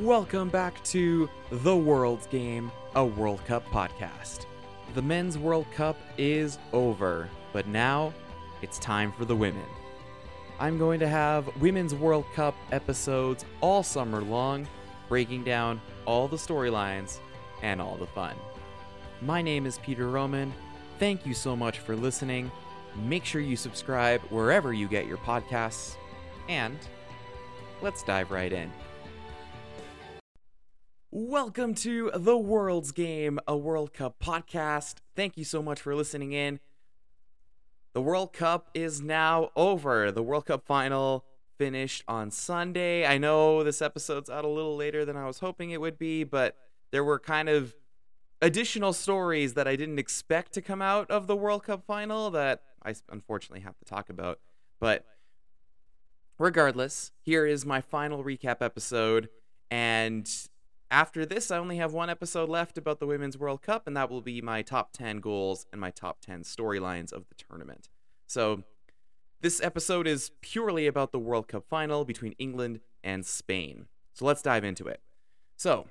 Welcome back to The World's Game, a World Cup podcast. The Men's World Cup is over, but now it's time for the women. I'm going to have Women's World Cup episodes all summer long, breaking down all the storylines and all the fun. My name is Peter Roman. Thank you so much for listening. Make sure you subscribe wherever you get your podcasts. And let's dive right in. Welcome to The World's Game, a World Cup podcast. Thank you so much for listening in. The World Cup is now over. The World Cup final finished on Sunday. I know this episode's out a little later than I was hoping it would be, but there were kind of additional stories that I didn't expect to come out of the World Cup final that I unfortunately have to talk about. But regardless, here is my final recap episode. And after this, I only have one episode left about the Women's World Cup, and that will be my top 10 goals and my top 10 storylines of the tournament. So, this episode is purely about the World Cup final between England and Spain. So, let's dive into it. So,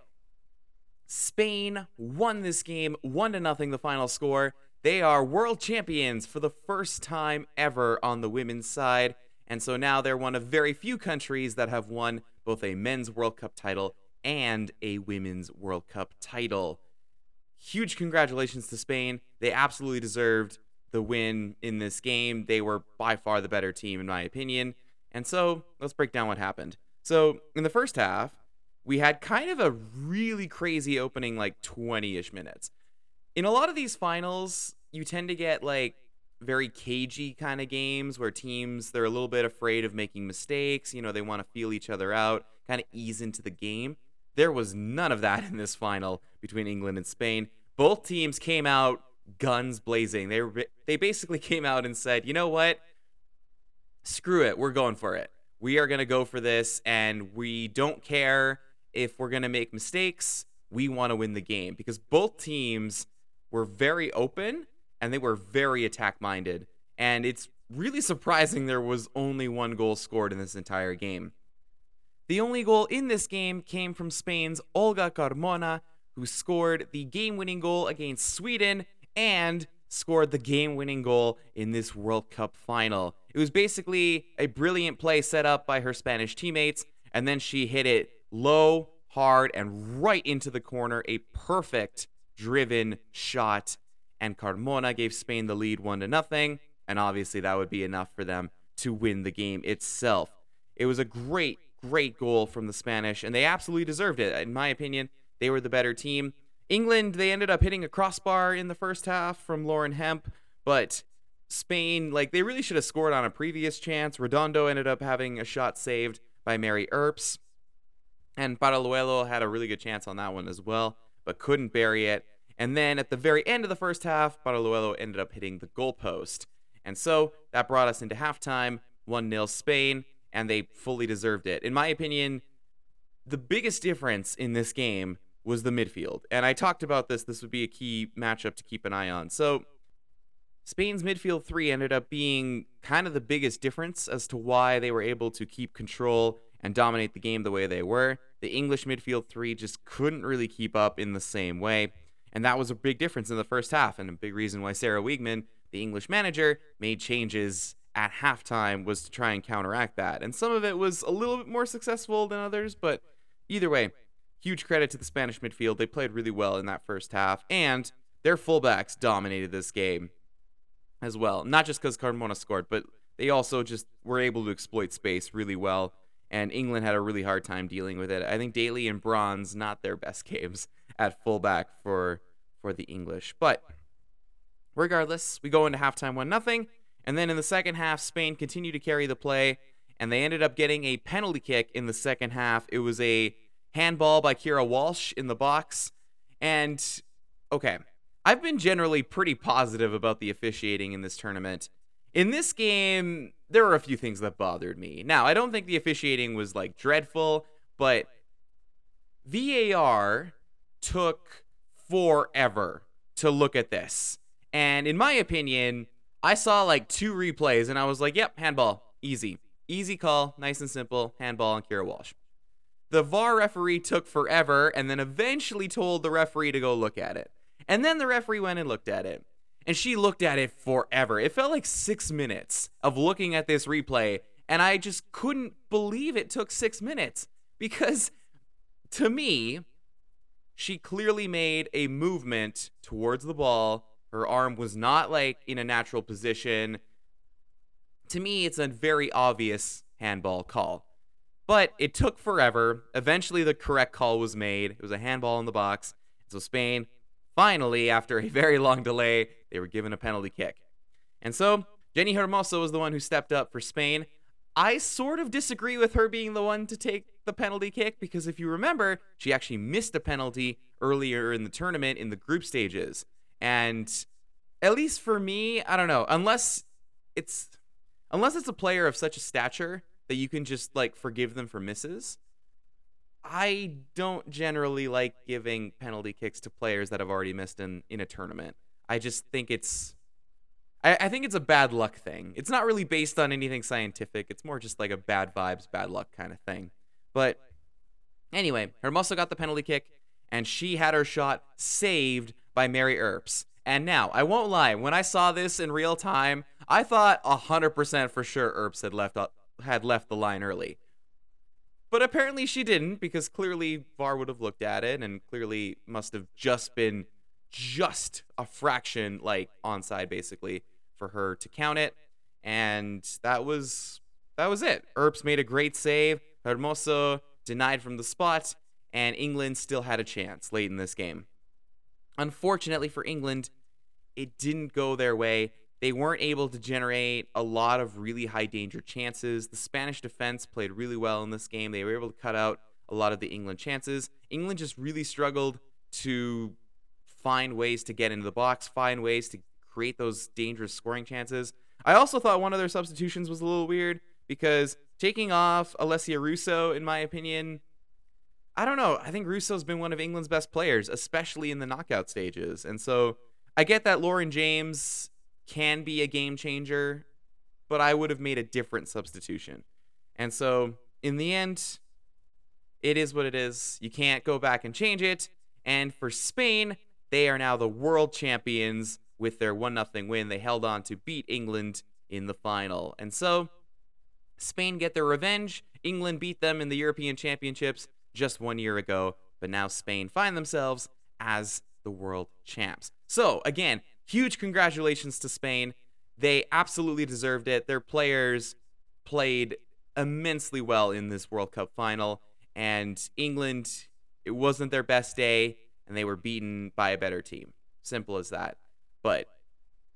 Spain won this game 1 to nothing the final score. They are world champions for the first time ever on the women's side, and so now they're one of very few countries that have won both a men's World Cup title and a Women's World Cup title. Huge congratulations to Spain. They absolutely deserved the win in this game. They were by far the better team, in my opinion. And so let's break down what happened. So, in the first half, we had kind of a really crazy opening, like 20 ish minutes. In a lot of these finals, you tend to get like very cagey kind of games where teams they're a little bit afraid of making mistakes you know they want to feel each other out kind of ease into the game there was none of that in this final between England and Spain. Both teams came out guns blazing. They they basically came out and said, "You know what? Screw it. We're going for it. We are going to go for this and we don't care if we're going to make mistakes. We want to win the game because both teams were very open and they were very attack minded. And it's really surprising there was only one goal scored in this entire game. The only goal in this game came from Spain's Olga Carmona, who scored the game winning goal against Sweden and scored the game winning goal in this World Cup final. It was basically a brilliant play set up by her Spanish teammates, and then she hit it low, hard, and right into the corner. A perfect driven shot. And Carmona gave Spain the lead 1 to nothing, and obviously that would be enough for them to win the game itself. It was a great great goal from the Spanish, and they absolutely deserved it. In my opinion, they were the better team. England, they ended up hitting a crossbar in the first half from Lauren Hemp, but Spain, like, they really should have scored on a previous chance. Redondo ended up having a shot saved by Mary Earps, and Paralluelo had a really good chance on that one as well, but couldn't bury it. And then at the very end of the first half, Paralluelo ended up hitting the goalpost. And so that brought us into halftime 1 0 Spain and they fully deserved it. In my opinion, the biggest difference in this game was the midfield. And I talked about this. This would be a key matchup to keep an eye on. So, Spain's midfield three ended up being kind of the biggest difference as to why they were able to keep control and dominate the game the way they were. The English midfield three just couldn't really keep up in the same way. And that was a big difference in the first half, and a big reason why Sarah Wiegman, the English manager, made changes at halftime was to try and counteract that. And some of it was a little bit more successful than others, but either way, huge credit to the Spanish midfield. They played really well in that first half, and their fullbacks dominated this game as well. Not just because Carmona scored, but they also just were able to exploit space really well. And England had a really hard time dealing with it. I think Daly and Bronze not their best games at fullback for for the English. But regardless, we go into halftime one nothing. And then in the second half, Spain continued to carry the play, and they ended up getting a penalty kick in the second half. It was a handball by Keira Walsh in the box. And okay, I've been generally pretty positive about the officiating in this tournament. In this game, there were a few things that bothered me. Now, I don't think the officiating was like dreadful, but VAR took forever to look at this. And in my opinion, I saw like two replays and I was like, yep, handball. Easy. Easy call. Nice and simple. Handball on Keira Walsh. the VAR referee took forever and then eventually told the referee to go look at it. And then the referee went and looked at it. And she looked at it forever. It felt like six minutes of looking at this replay. And I just couldn't believe it took six minutes because to me, she clearly made a movement towards the ball. Her arm was not like in a natural position. To me, it's a very obvious handball call. But it took forever. Eventually, the correct call was made. It was a handball in the box. So Spain, finally, after a very long delay, they were given a penalty kick. And so Jenni Hermoso was the one who stepped up for Spain. I sort of disagree with her being the one to take the penalty kick because if you remember, she actually missed a penalty earlier in the tournament in the group stages. And at least for me, I don't know, unless it's unless it's a player of such a stature that you can just like forgive them for misses. I don't generally like giving penalty kicks to players that have already missed in in a tournament. I just think it's I, I think it's a bad luck thing. It's not really based on anything scientific. It's more just like a bad vibes, bad luck kind of thing. But anyway, Hermoso got the penalty kick, and she had her shot saved by Mary Earps. And now, I won't lie, when I saw this in real time, I thought 100% for sure Earps had left had left the line early. But apparently she didn't because clearly VAR would have looked at it and clearly must have just been just a fraction like onside basically for her to count it. And that was that was it. Earps made a great save. Hermoso denied from the spot, and England still had a chance late in this game. Unfortunately for England, it didn't go their way. They weren't able to generate a lot of really high danger chances. The Spanish defense played really well in this game. They were able to cut out a lot of the England chances. England just really struggled to find ways to get into the box, find ways to create those dangerous scoring chances. I also thought one of their substitutions was a little weird because taking off Alessia Russo, in my opinion, I don't know. I think Russo's been one of England's best players, especially in the knockout stages. And so I get that Lauren James can be a game changer, but I would have made a different substitution. And so, in the end, it is what it is. You can't go back and change it. And for Spain, they are now the world champions with their 1 0 win. They held on to beat England in the final. And so, Spain get their revenge. England beat them in the European Championships just one year ago, but now Spain find themselves as the world champs. So, again, huge congratulations to Spain. They absolutely deserved it. Their players played immensely well in this World Cup final, and England, it wasn't their best day, and they were beaten by a better team. Simple as that. But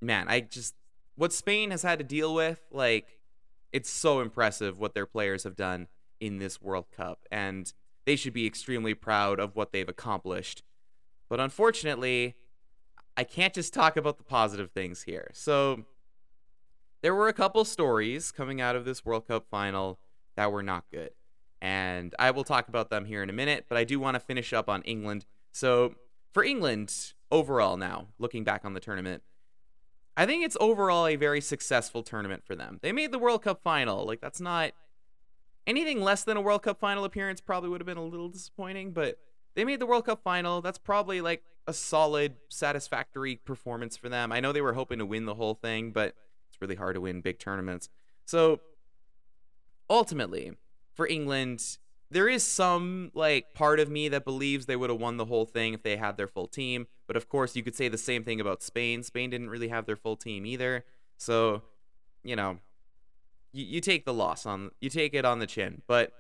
man, I just what Spain has had to deal with, like, it's so impressive what their players have done in this World Cup, and they should be extremely proud of what they've accomplished. But unfortunately, I can't just talk about the positive things here. So there were a couple stories coming out of this World Cup final that were not good. And I will talk about them here in a minute, but I do want to finish up on England. So for England overall now, looking back on the tournament, I think it's overall a very successful tournament for them. They made the World Cup final. Like that's not anything less than a World Cup final appearance probably would have been a little disappointing, but they made the World Cup final. That's probably like a solid, satisfactory performance for them. I know they were hoping to win the whole thing, but it's really hard to win big tournaments. So ultimately, for England, there is some like part of me that believes they would have won the whole thing if they had their full team. But of course, you could say the same thing about Spain. Spain didn't really have their full team either. So, you know, you, you take the loss on you take it on the chin. But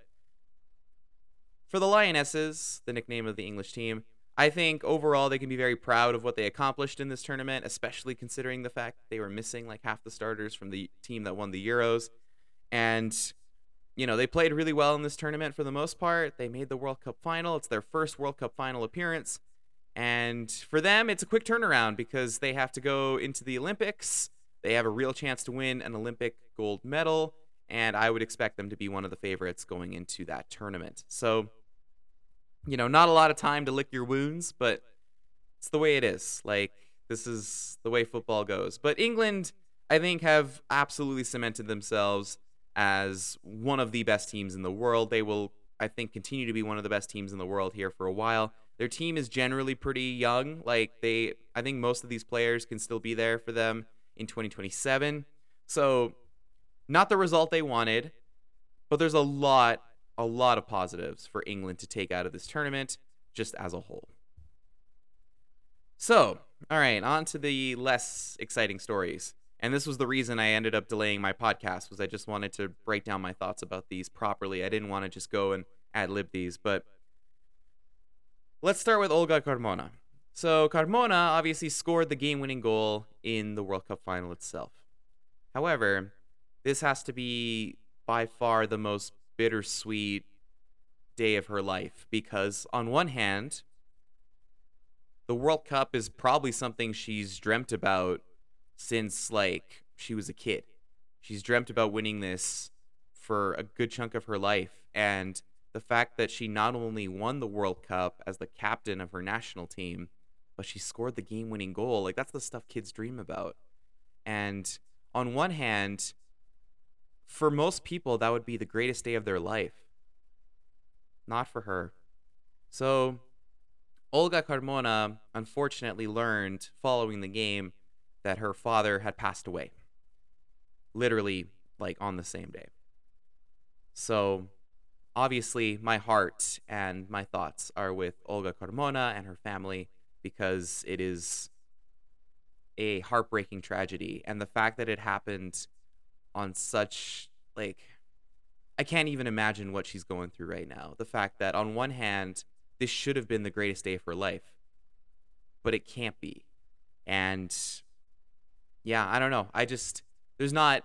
for the Lionesses, the nickname of the English team, I think overall they can be very proud of what they accomplished in this tournament, especially considering the fact they were missing like half the starters from the team that won the Euros. And, you know, they played really well in this tournament for the most part. They made the World Cup final. It's their first World Cup final appearance. And for them, it's a quick turnaround because they have to go into the Olympics. They have a real chance to win an Olympic gold medal. And I would expect them to be one of the favorites going into that tournament. So, you know, not a lot of time to lick your wounds, but it's the way it is. Like, this is the way football goes. But England, I think, have absolutely cemented themselves as one of the best teams in the world. They will I think, continue to be one of the best teams in the world here for a while. Their team is generally pretty young. Like they, I think most of these players can still be there for them in 2027. So, not the result they wanted, but there's a lot, a lot of positives for England to take out of this tournament just as a whole. So, all right, on to the less exciting stories. And this was the reason I ended up delaying my podcast was I just wanted to break down my thoughts about these properly. I didn't want to just go and ad lib these, but let's start with Olga Carmona. So Carmona obviously scored the game-winning goal in the World Cup final itself. However, this has to be by far the most bittersweet day of her life because on one hand, the World Cup is probably something she's dreamt about since like she was a kid. She's dreamt about winning this for a good chunk of her life and the fact that she not only won the World Cup as the captain of her national team, but she scored the game-winning goal. Like that's the stuff kids dream about. And on one hand, for most people that would be the greatest day of their life. Not for her. So Olga Carmona unfortunately learned following the game that her father had passed away. Literally, like on the same day. So, obviously, my heart and my thoughts are with Olga Carmona and her family because it is a heartbreaking tragedy. And the fact that it happened on such, like, I can't even imagine what she's going through right now. The fact that, on one hand, this should have been the greatest day of her life, but it can't be. And yeah, I don't know. I just there's not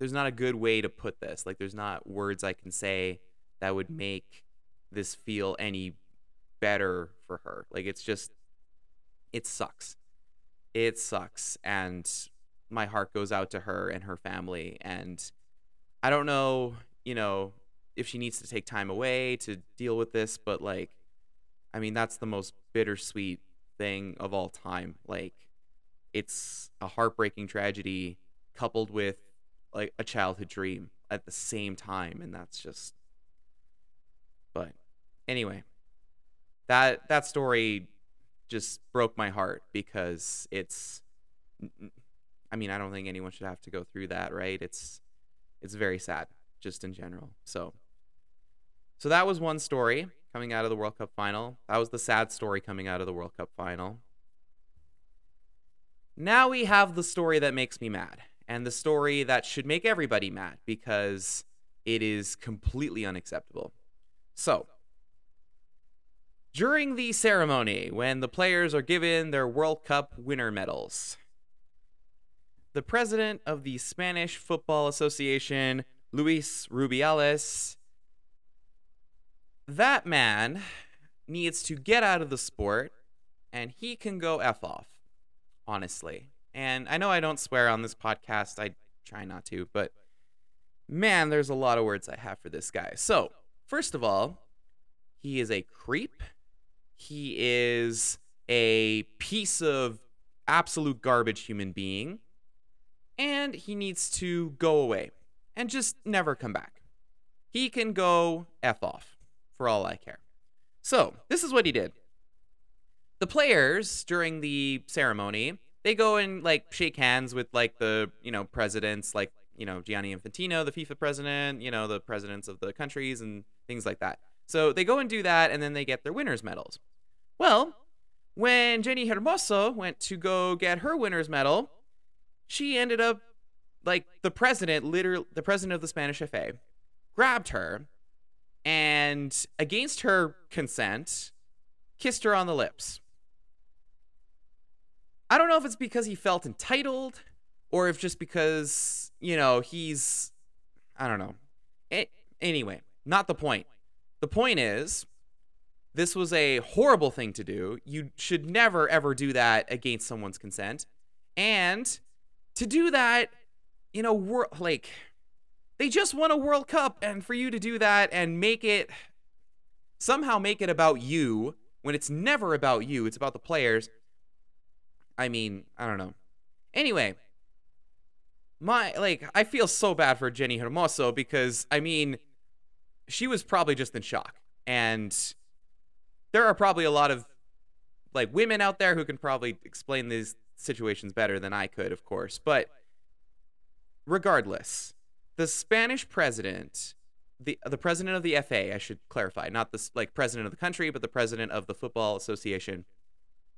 there's not a good way to put this. Like there's not words I can say that would make this feel any better for her. Like it's just it sucks. It sucks and my heart goes out to her and her family and I don't know, you know, if she needs to take time away to deal with this, but like I mean, that's the most bittersweet thing of all time. Like, it's a heartbreaking tragedy coupled with like a childhood dream at the same time, and that's just. But anyway, that that story just broke my heart because it's. I mean, I don't think anyone should have to go through that, right? It's it's very sad, just in general. So. So that was one story coming out of the World Cup final. That was the sad story coming out of the World Cup final. Now we have the story that makes me mad, and the story that should make everybody mad because it is completely unacceptable. So, during the ceremony, when the players are given their World Cup winner medals, the president of the Spanish Football Association, Luis Rubiales, that man needs to get out of the sport and he can go F off, honestly. And I know I don't swear on this podcast, I try not to, but man, there's a lot of words I have for this guy. So, first of all, he is a creep. He is a piece of absolute garbage human being. And he needs to go away and just never come back. He can go F off for all I care. So, this is what he did. The players during the ceremony, they go and like shake hands with like the, you know, presidents like, you know, Gianni Infantino, the FIFA president, you know, the presidents of the countries and things like that. So, they go and do that and then they get their winners medals. Well, when Jenni Hermoso went to go get her winner's medal, she ended up like the president, literally the president of the Spanish FA, grabbed her and against her consent, kissed her on the lips. I don't know if it's because he felt entitled or if just because, you know, he's I don't know. It, anyway, not the point. The point is this was a horrible thing to do. You should never ever do that against someone's consent. And to do that in a world like they just won a World Cup, and for you to do that and make it somehow make it about you when it's never about you, it's about the players. I mean, I don't know. Anyway, my like I feel so bad for Jenni Hermoso because I mean, she was probably just in shock. And there are probably a lot of like women out there who can probably explain these situations better than I could, of course. But regardless, the Spanish president, the the president of the FA, I should clarify, not the like president of the country, but the president of the football association.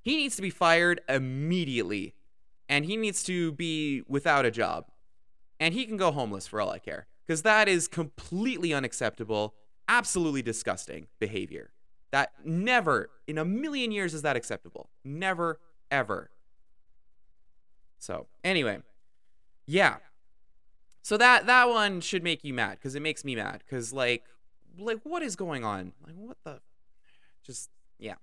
He needs to be fired immediately, and he needs to be without a job, and he can go homeless for all I care, because that is completely unacceptable, absolutely disgusting behavior. That never in a million years is that acceptable. Never ever. So anyway, yeah, so that that one should make you mad because it makes me mad because like like what is going on? Like what the? Just yeah.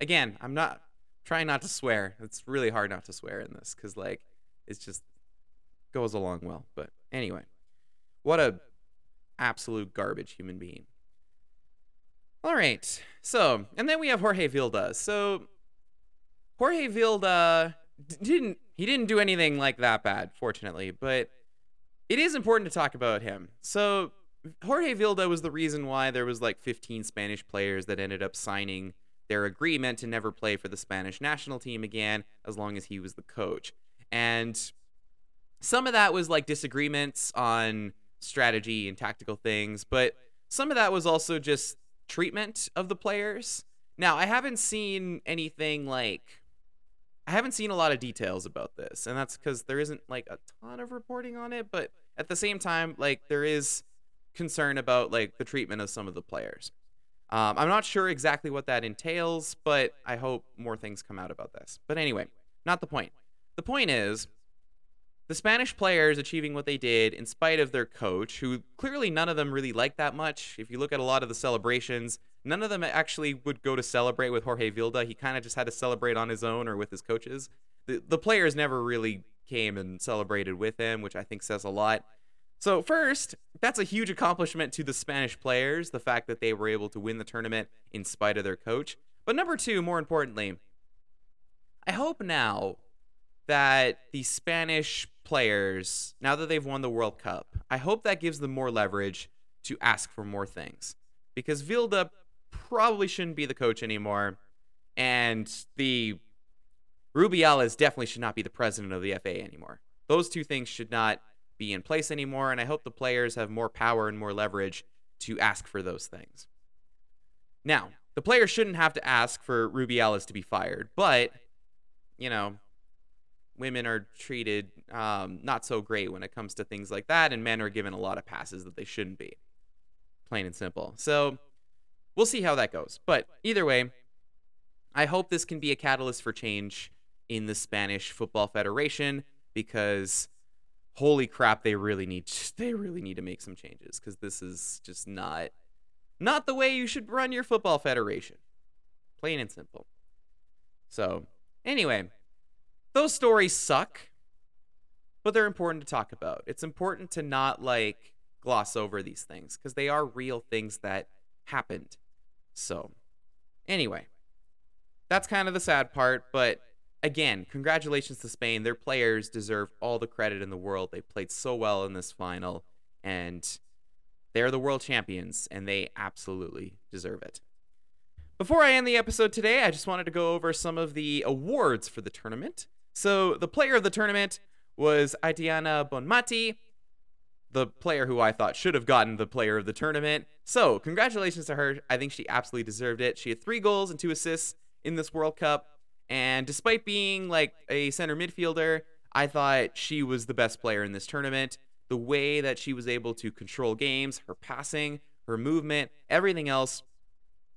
Again, I'm not trying not to swear. It's really hard not to swear in this because like it's just goes along well. But anyway, what a absolute garbage human being. All right. So, and then we have Jorge Vilda. So, Jorge Vilda didn't he didn't do anything like that bad, fortunately, but it is important to talk about him. So Jorge Vilda was the reason why there was like 15 Spanish players that ended up signing their agreement to never play for the Spanish national team again as long as he was the coach. And some of that was like disagreements on strategy and tactical things, but some of that was also just treatment of the players. Now, I haven't seen anything like I haven't seen a lot of details about this, and that's because there isn't like a ton of reporting on it. But at the same time, like there is concern about like the treatment of some of the players. Um, I'm not sure exactly what that entails, but I hope more things come out about this. But anyway, not the point. The point is the Spanish players achieving what they did in spite of their coach, who clearly none of them really liked that much. If you look at a lot of the celebrations, none of them actually would go to celebrate with Jorge Vilda. He kind of just had to celebrate on his own or with his coaches. The, the players never really came and celebrated with him, which I think says a lot. So, first, that's a huge accomplishment to the Spanish players, the fact that they were able to win the tournament in spite of their coach. But number two, more importantly, I hope now that the Spanish players, now that they've won the World Cup, I hope that gives them more leverage to ask for more things. Because Vilda probably shouldn't be the coach anymore. And the Rubiales definitely should not be the president of the FA anymore. Those two things should not be in place anymore, and I hope the players have more power and more leverage to ask for those things. Now, the players shouldn't have to ask for Rubiales to be fired, but, you know, women are treated um, not so great when it comes to things like that, and men are given a lot of passes that they shouldn't be. Plain and simple. So, we'll see how that goes. But either way, I hope this can be a catalyst for change in the Spanish Football Federation because holy crap they really need they really need to make some changes cuz this is just not not the way you should run your football federation. Plain and simple. So, anyway, those stories suck, but they're important to talk about. It's important to not like gloss over these things because they are real things that happened. So, anyway, that's kind of the sad part, but again, congratulations to Spain. Their players deserve all the credit in the world. They played so well in this final, and they're the world champions, and they absolutely deserve it. Before I end the episode today, I just wanted to go over some of the awards for the tournament. So, the player of the tournament was Aitana Bonmati, the player who I thought should have gotten the player of the tournament. So, congratulations to her. I think she absolutely deserved it. She had three goals and two assists in this World Cup. And despite being like a center midfielder, I thought she was the best player in this tournament. The way that she was able to control games, her passing, her movement, everything else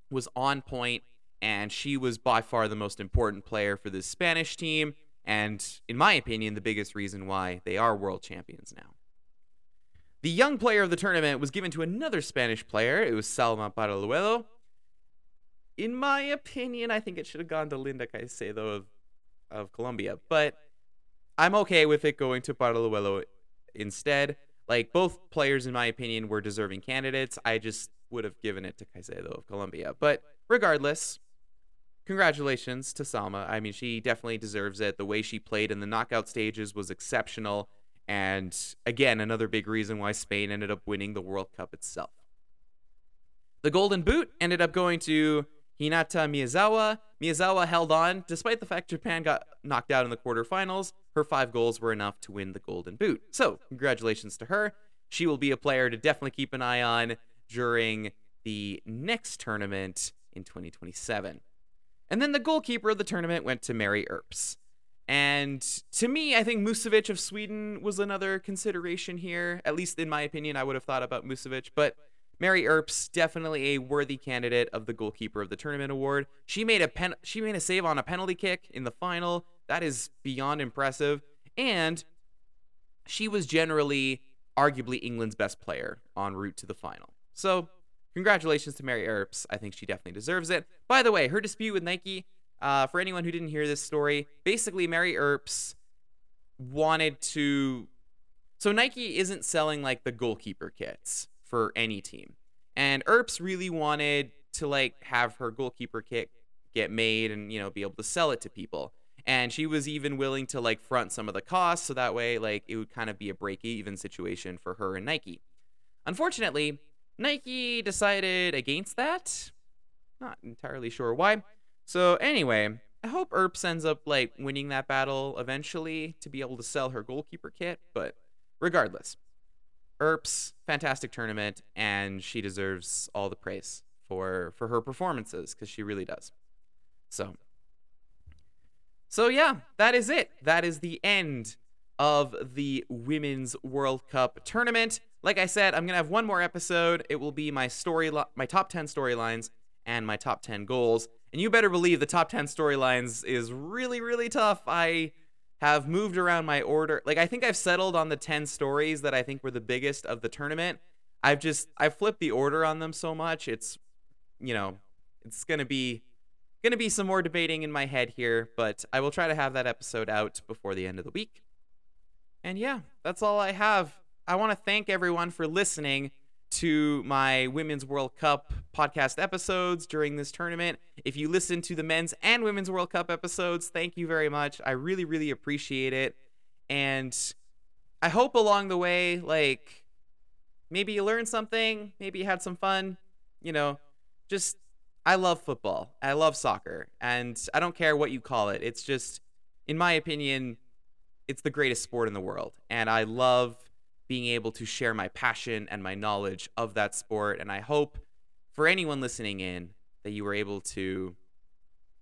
was on point, and she was by far the most important player for this Spanish team, and in my opinion, the biggest reason why they are world champions now. The young player of the tournament was given to another Spanish player. It was Salma Paralluelo in my opinion, I think it should have gone to Linda Caicedo of, of Colombia, but I'm okay with it going to Paralluelo instead. Like both players, in my opinion, were deserving candidates. I just would have given it to Caicedo of Colombia. But regardless, congratulations to Salma. I mean, she definitely deserves it. The way she played in the knockout stages was exceptional. And again, another big reason why Spain ended up winning the World Cup itself. The Golden Boot ended up going to Hinata Miyazawa. Miyazawa held on despite the fact Japan got knocked out in the quarterfinals. Her five goals were enough to win the Golden Boot. So, congratulations to her. She will be a player to definitely keep an eye on during the next tournament in 2027. And then the goalkeeper of the tournament went to Mary Earps. And to me, I think Musovic of Sweden was another consideration here. At least in my opinion, I would have thought about Musovic, but Mary Earps definitely a worthy candidate of the goalkeeper of the tournament award. She made a pen she made a save on a penalty kick in the final. That is beyond impressive. And she was generally arguably England's best player en route to the final. So, congratulations to Mary Earps. I think she definitely deserves it. By the way, her dispute with Nike, uh, for anyone who didn't hear this story, basically Mary Earps wanted to. So Nike isn't selling like the goalkeeper kits for any team, and Earps really wanted to like have her goalkeeper kit get made and you know be able to sell it to people and she was even willing to like front some of the costs so that way like it would kind of be a break even situation for her and Nike. Unfortunately, Nike decided against that. Not entirely sure why. So anyway, I hope Earps ends up like winning that battle eventually to be able to sell her goalkeeper kit, but regardless, Earps, fantastic tournament and she deserves all the praise for for her performances cuz she really does. So so yeah, that is it. That is the end of the Women's World Cup tournament. Like I said, I'm gonna have one more episode. It will be my story, my top 10 storylines and my top 10 goals. And you better believe the top 10 storylines is really, really tough. I have moved around my order. Like I think I've settled on the 10 stories that I think were the biggest of the tournament. I've just I've flipped the order on them so much. It's you know, it's gonna be gonna be some more debating in my head here, but I will try to have that episode out before the end of the week. And yeah, that's all I have. I want to thank everyone for listening to my Women's World Cup podcast episodes during this tournament. If you listen to the men's and women's World Cup episodes, thank you very much. I really, really appreciate it. And I hope along the way, like, maybe you learned something, maybe you had some fun, you know, just I love football. I love soccer. And I don't care what you call it. It's just, in my opinion, it's the greatest sport in the world. And I love being able to share my passion and my knowledge of that sport. And I hope for anyone listening in that you were able to,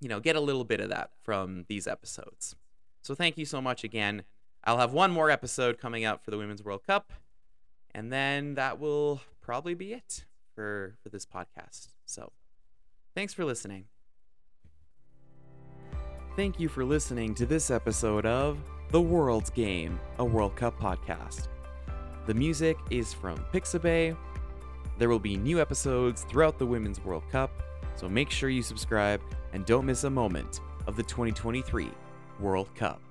you know, get a little bit of that from these episodes. So thank you so much again. I'll have one more episode coming out for the Women's World Cup. And then that will probably be it for, for this podcast. So thanks for listening. Thank you for listening to this episode of The World's Game, a World Cup podcast. The music is from Pixabay. There will be new episodes throughout the Women's World Cup, so make sure you subscribe and don't miss a moment of the 2023 World Cup.